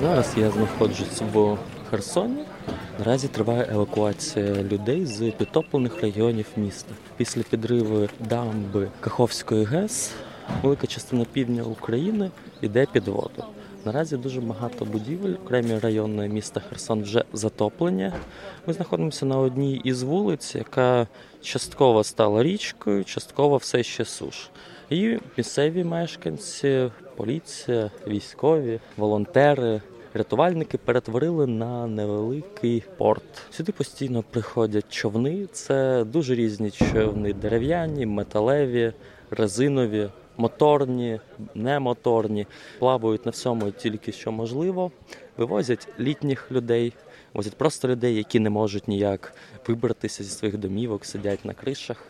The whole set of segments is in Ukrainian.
Зараз я знаходжусь в Херсоні. Наразі триває евакуація людей з підтоплених регіонів міста. Після підриву дамби Каховської ГЕС велика частина півдня України йде під воду. Наразі дуже багато будівель, окремі райони міста Херсон вже затоплені. Ми знаходимося на одній із вулиць, яка частково стала річкою, частково все ще суш. І місцеві мешканці, поліція, військові, волонтери, рятувальники перетворили на невеликий порт. Сюди постійно приходять човни. Це дуже різні човни: дерев'яні, металеві, резинові, моторні, немоторні. Плавають на всьому тільки що можливо. Вивозять літніх людей, возять просто людей, які не можуть ніяк вибратися зі своїх домівок, сидять на кришах.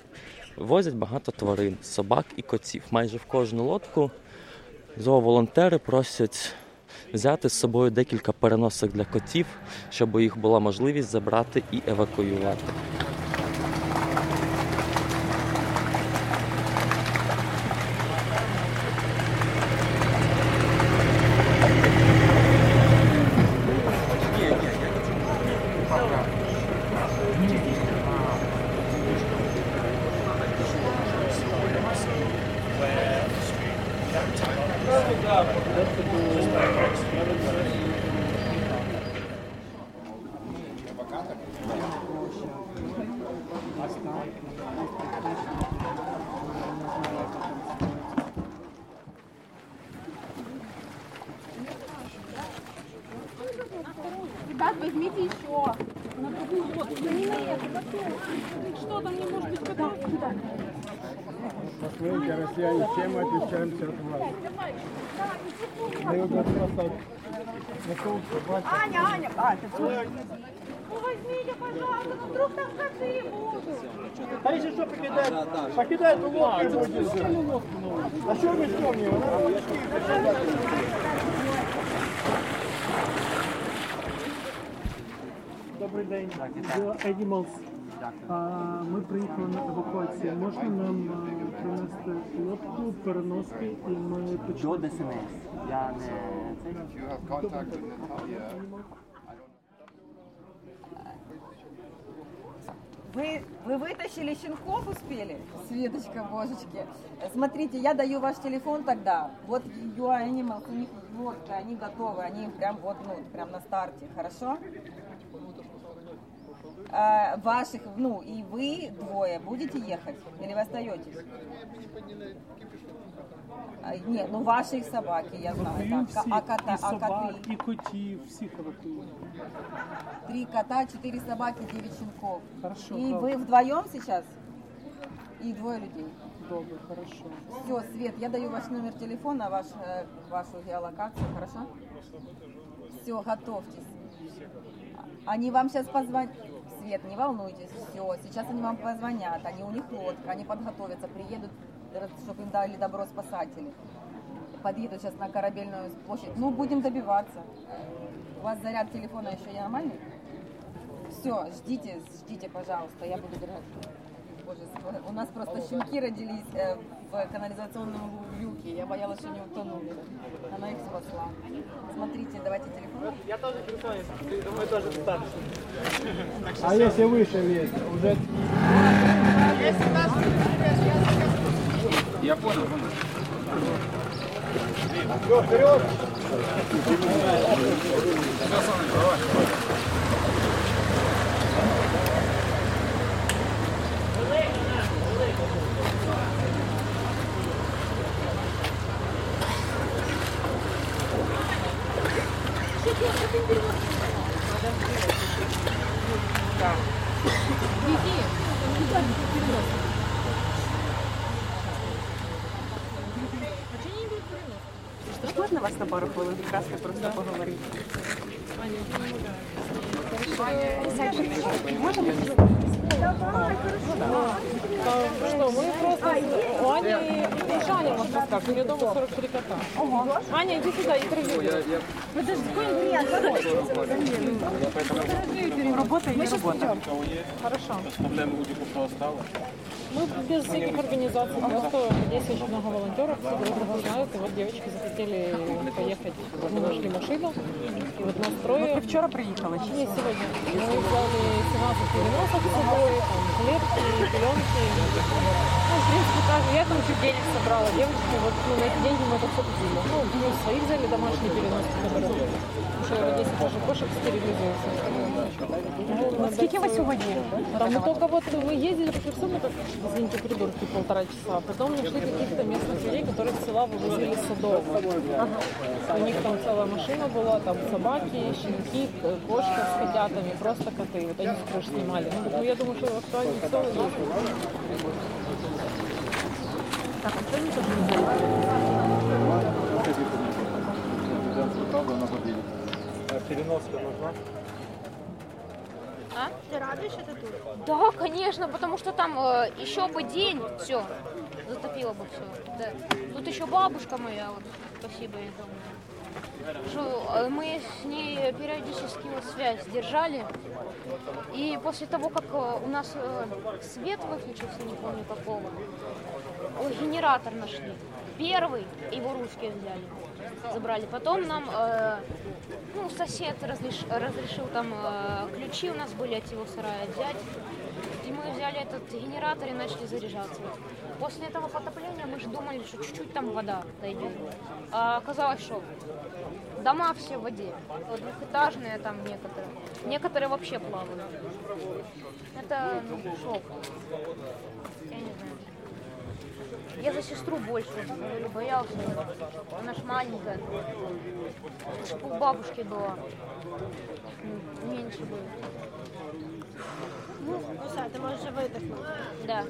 Возять багато тварин, собак і котів. Майже в кожну лодку зооволонтери просять взяти з собою декілька переносок для котів, щоб їх була можливість забрати і евакуювати. Возьмите еще. На другую лодку. Да не на эту, на ту. Что там не может быть кота? Посмотрите, россияне, чем мы отличаемся от вас? Мы вот просто на солнце бачите, Аня, Аня, а, ты Ну возьмите, пожалуйста, ну вдруг там коты будут. А если что, покидает, покидает лодку и будет. А что мы вспомним? Добрий день. The Animals. А, Ми приїхали на евакуацію. Можна нам а, принести лодку, переноски і ми До почнемо? ДСНС. Я не цей. You have contact with Natalia. Вы, вы вытащили щенков успели? Светочка, божечки. Смотрите, я даю ваш телефон тогда. Вот UI Animals, у них лодка, они готовы, они прям вот, ну, прям на старте, хорошо? А, ваших, ну, и вы двое будете ехать? Или вы остаетесь? А, Нет, ну ваши собаки, я знаю. Евакуюємо Так, всіх, а, кота, і а собак, коты? і котів, всіх евакуюємо. Три кота, четыре собаки, девять щенков. Хорошо, И добре. вы вдвоем сейчас? И двое людей. Добре, хорошо. Все, Свет, я даю ваш номер телефона, ваш, э, вашу геолокацию, хорошо? Все, готовьтесь. Они вам сейчас позвонят. Свет, не волнуйтесь, все, сейчас они вам позвонят, они у них лодка, они подготовятся, приедут, чтобы им дали добро спасатели. Подъедут сейчас на корабельную площадь. Ну, будем добиваться. У вас заряд телефона еще нормальный? Все, ждите, ждите, пожалуйста, я буду держать. Боже, у нас просто щенки родились э, в канализационном люке. Я боялась, что они утонули. Она их спасла. Смотрите, давайте телефон. Я тоже красавец. Думаю, тоже достаточно. А если выше есть, уже... Если нас я понял, понял. Вперед! Сейчас он, давай. Можна вас на пару хвилин вкрасти просто поговорити? Что, мы просто... У Ани и Жаня, можно сказать, у нее дома 43 кота. Аня, иди сюда, интервью. Робота і робота. Хорошо. Проблеми у Дікуфа стали. Мы без всяких организаций, просто здесь очень много волонтеров, все друг друга знают, и вот девочки захотели поехать, мы нашли машину, и вот настроили. Ви вчора приїхали чи Не сегодня. Мы взяли 17 переносок с собой, там, хлебки, пеленки. Ну, в принципе, так. Я там чуть денег собрала. Девочки, вот ну, на эти деньги мы это все купили. Ну, плюс свои взяли домашние переноски, которые уже 10 даже кошек стерилизуются. От скільки ви сьогодні? Там мы только вот мы ездили по Херсону, как, извините, придурки, полтора часа. Потом нашли каких-то местных людей, которые с села вывозили садов. У них там целая машина была, там собаки, щенки, кошка с котятами, просто коты. Вот они с крыш снимали. Ну, я думаю, что актуальный все Переноска нужна? Да, конечно, потому что там э, еще бы день, все, затопило бы все. Да. Тут еще бабушка моя, вот, спасибо ей. Что, э, мы с ней периодически вот связь держали. И после того, как э, у нас э, свет выключился, не помню какого, генератор нашли. Первый, его русские взяли, забрали. Потом нам э, ну, сосед разреш- разрешил там э, ключи у нас были от его сарая взять. И мы взяли этот генератор и начали заряжаться. После этого потопления мы же думали, что чуть-чуть там вода дойдет. А оказалось, что дома все в воде. Двухэтажные там некоторые. Некоторые вообще плавают. Это ну, шок. Я за сестру больше боялся. Она ж маленькая. У бабушки была. Меньше было. Ну, Саша, ты можешь выдохнуть. Да.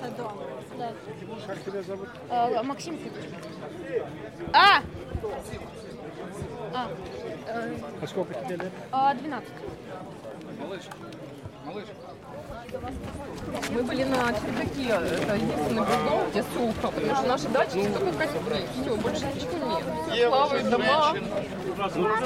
Садом. Да. Как тебя зовут? А, Максим А! А, э, а сколько тебе лет? А, 12. Малыш, малыш, мы были на чердаке, это единственный дом, где сухо, потому что наши дачи только костры, все, больше ничего нет. Все плавают дома,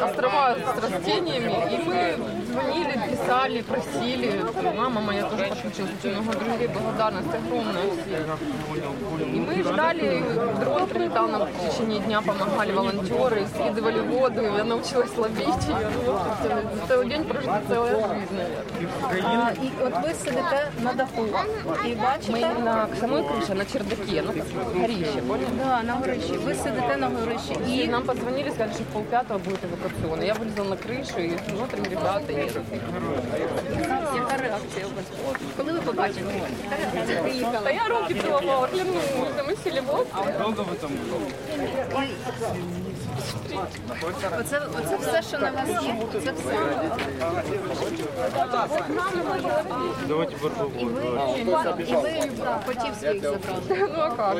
острова с растениями, и мы звонили, писали, просили. Мама моя тоже подключилась, очень много друзей, благодарность огромная всем. И мы ждали, дрон прилетал нам в течение дня, помогали волонтеры, скидывали воду, я научилась ловить ее. Ну, в общем, целый день прожита целая жизнь, наверное. А, і от ви сидите на даху і Мы бачите, не на самой крыше, а на чердаке, ну, как горище, понял? да, на горищі. Ви сидите на горищі И і нам позвонили, сказали, что в полпятого будет эвакуационный. Я вылезла на крышу и смотрим, ребята едут. яка реакція у вас? Коли ви побачили? Яка реакція? Приїхала. Да я руки целовала, клянусь. Мы сели в лодку. Оце, оце все, що на вас є. Це все. Давайте ви, і ви котів своїх забрали. Ну а как?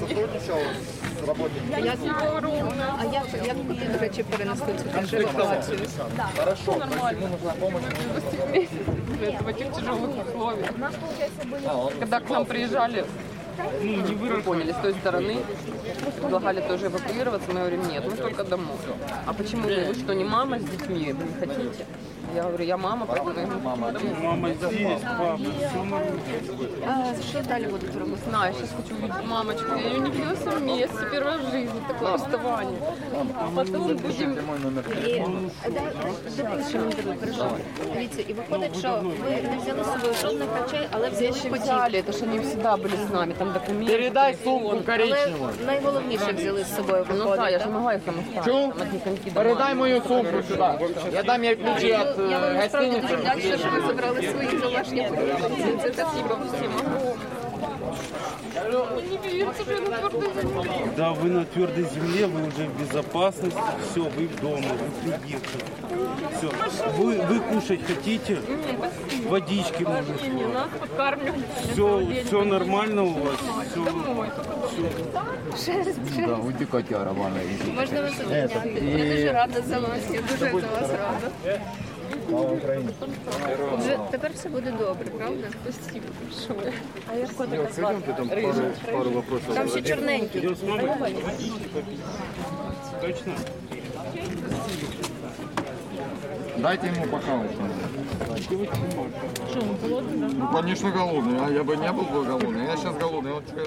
Сотрудничал с работниками. Як, а як, як ви, до речі, перенесли цю евакуацію? Хорошо, ему нужна помощь. В этих тяжелых условиях. Когда к нам приезжали, мы поняли, с той стороны, предлагали тоже эвакуироваться, мы говорим, нет, мы только домой. А почему вы, вы что, не мама с детьми, вы не хотите? Я говорю, я мама, поэтому я мама. Мама здесь, папа, все нормально. А що далі будете робити? Знаю, сейчас хочу увидеть мамочку. Я ее не видела в своем месте, первая в жизни, такое расставание. А потом будем... Мой номер І запишемо інтерв'ю, хорошо. Дивіться, і виходить, що ви не взяли з собою жодних речей, але взяли Вещи котів. взяли, это что они всегда были с нами, там документы. Передай сумку Але найголовніше взяли з собою Ну виходить. да, я же могла их там оставить. Там одни коньки Передай мою сумку сюда. Я дам ей ключи от Я вам насправді дуже вдячна, що ви забрали свої домашні улюбленці. Це Спасибо всем огромное. Не верится, что я на твердой земле. Да, вы на твердой земле, вы уже в безопасности, все, вы дома, вы приехали. Все, вы, вы кушать хотите? Водички можно. Не, нас подкармливают. Все, все нормально у вас? Все, Да, уйди котя Романа. Можна вас обняти. Я дуже рада за вас, я дуже за вас рада. Слава Україні. Вже тепер все буде добре, правда? Спасибо большое. Скажите, там пару, пару вопросов. Там ще чорненький. Точно? Дайте ему бокал что-нибудь. Что, он голодный, да? Ну, конечно, голодный. А я бы не был бы голодный. Я сейчас голодный. Вот что я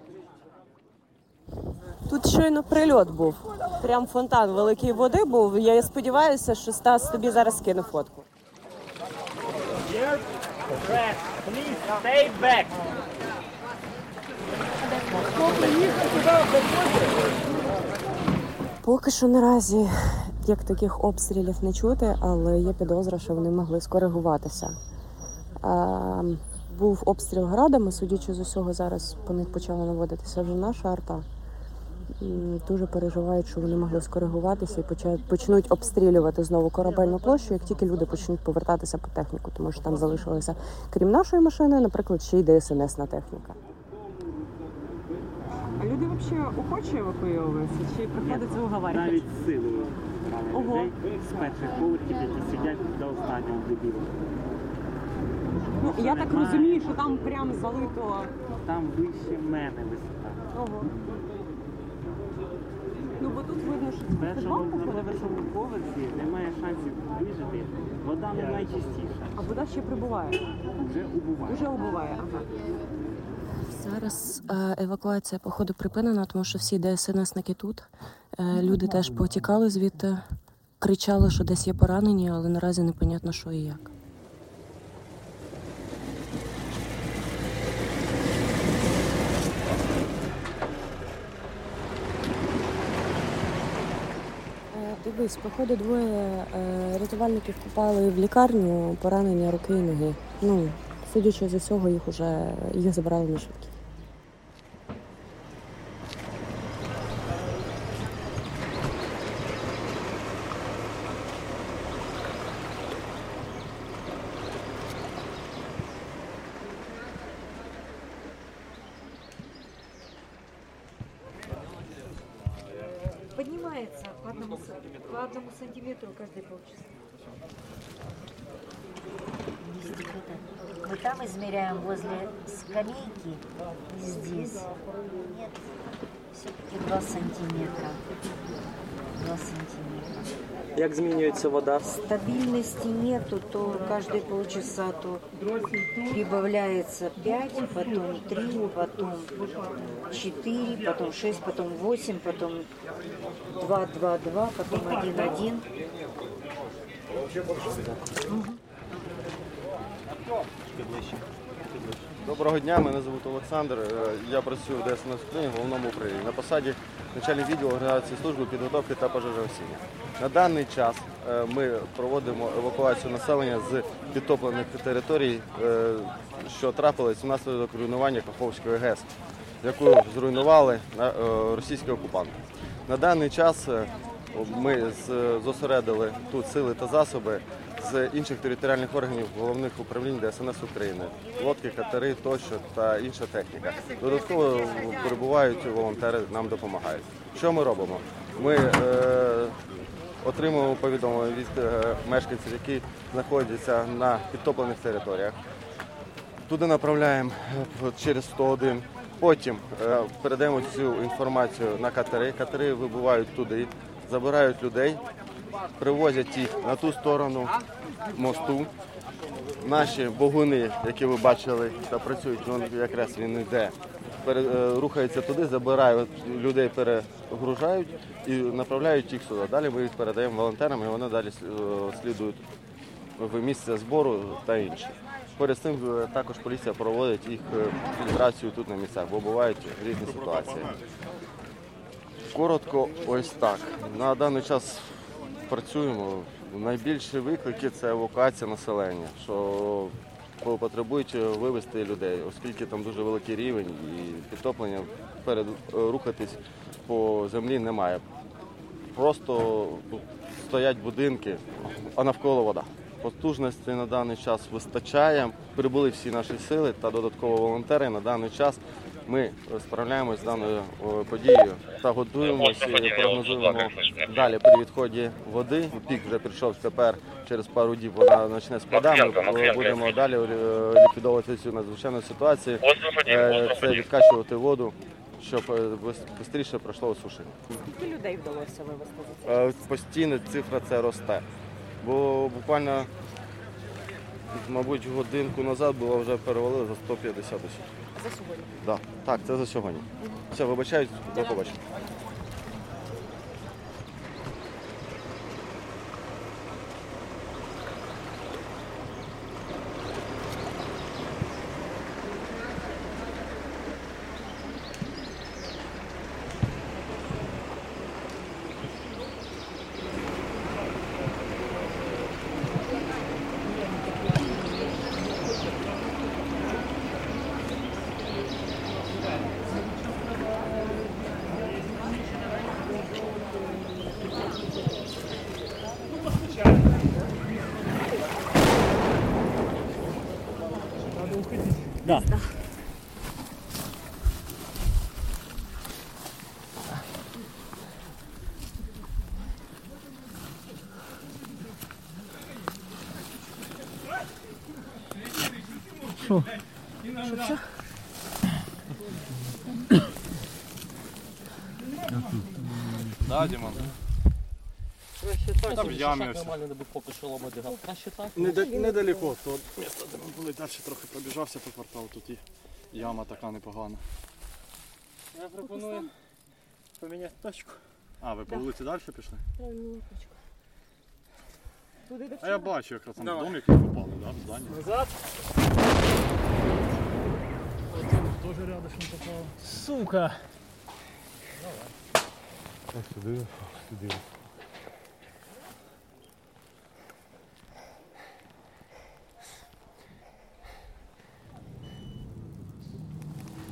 Тут щойно прильот був. Прям фонтан великої води був. Я сподіваюся, що Стас тобі зараз скине фотку. Поки що наразі як таких обстрілів не чути, але є підозра, що вони могли скоригуватися. А, був обстріл градами, судячи з усього, зараз по них почала наводитися вже наша арта. Дуже переживають, що вони могли скоригуватися і почнуть обстрілювати знову корабельну площу, як тільки люди почнуть повертатися по техніку, тому що там залишилося, крім нашої машини, наприклад, ще й ДСНСна техніка. А люди взагалі охоче евакуйовуються? Чи приходиться уговарювати? Навіть силою Ого. людей з перших поверхів, які сидять до останнього дебілу. Ну, я так розумію, що там прям залито. Там вище мене висота. Ого. Бо тут видно, що В першому, на походу. першому поверсі немає шансів вижити. Вода не найчистіша. А вода ще прибуває. Вже убуває. Уже убуває. Ага. Зараз е, евакуація походу припинена, тому що всі ДСНСники тут. Е, люди теж потікали звідти, кричали, що десь є поранені, але наразі непонятно, що і як. Е, Дивись, походу двоє е, рятувальників попали в лікарню, поранення руки і ноги. Ну, судячи з усього, їх уже їх забрали на швидкі. Поднимается по одному, по одному сантиметру каждые полчаса. Мы там измеряем возле скамейки и здесь. Нет, все-таки 2 сантиметра. 2 сантиметра. Як змінюється вода? Стабильности нету, то каждые полчаса то прибавляется 5, потом 3, потом 4, потом 6, потом 8, потом 2, 2, 2, потом 1, 1. Доброго дня, мене звуть Олександр. Е, Я працюю в ДСНС Україні, головному управлінні. На посаді начальник відділу організації служби підготовки та пожежогасіння. На даний час е, ми проводимо евакуацію населення з підтоплених територій, е, що трапилось внаслідок руйнування Каховської ГЕС, яку зруйнували е, російські окупанти. На даний час ми зосередили тут сили та засоби з інших територіальних органів головних управлінь ДСНС України, лодки, катери тощо та інша техніка. Додатково перебувають волонтери, нам допомагають. Що ми робимо? Ми е, отримуємо повідомлення від е, мешканців, які знаходяться на підтоплених територіях. Туди направляємо е, через 101. Потім е, передаємо цю інформацію на катери. Катери вибувають туди, забирають людей, привозять їх на ту сторону мосту. Наші богуни, які ви бачили та працюють, ну, якраз він йде, е, туди, забирають людей, перегружають і направляють їх сюди. Далі ми їх передаємо волонтерам, і вони далі е, слідують в місце збору та інше. Поряд з цим е, також поліція проводить їх фільтрацію тут на місцях, бо бувають різні ситуації. Коротко, ось так. На даний час працюємо. Найбільші виклики це евакуація населення, що потребують вивезти людей, оскільки там дуже великий рівень і підтоплення перед е, рухатись по землі немає. просто стоять будинки, а навколо вода. Потужності на даний час вистачає. Прибули всі наші сили та додатково волонтери. На даний час ми справляємося з даною подією та готуємося і прогнозуємо далі при відході води. Пік вже прийшов тепер через пару дів. Вона почне спадати. Ми будемо далі е, ліквідовувати цю надзвичайну ситуацію. Е, Це відкачувати воду, щоб швидше пройшло осушення. Скільки людей вдалося вивезти Е, Постійно цифра це росте. Бо буквально, мабуть, годинку назад було вже перевалила за 150 осіб. за сьогодні? Да. Так, це за сьогодні. Все, вибачаюсь, до побачення. Да, Дімон? Там в ямі ось. Нормально не був поки шолом одягав. Краще так. Неда- Недалеко, то місто, де ми були, далі трохи пробіжався по кварталу, тут і яма така непогана. Я пропоную поміняти точку. А, ви по вулиці далі пішли? Туди до А я бачу, якраз там Давай. домик попали, да, в здання. Назад. Тоже рядышком попало. Сука! Сюди, сюди.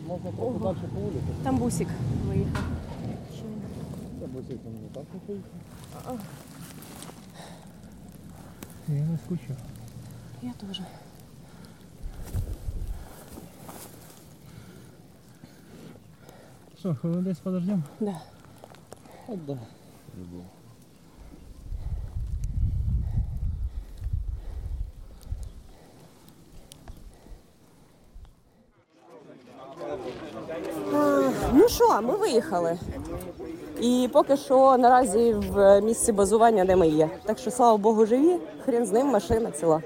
Можна трохи далі по вулиці. Там бусик виїхав. Це бусик там не так не поїхав. Я не скучав. Я теж. Що, хвилин десь подождемо? Да. От да. А, Ну що, ми виїхали. І поки що наразі в місці базування, де ми є. Так що слава Богу, живі, хрен з ним, машина ціла.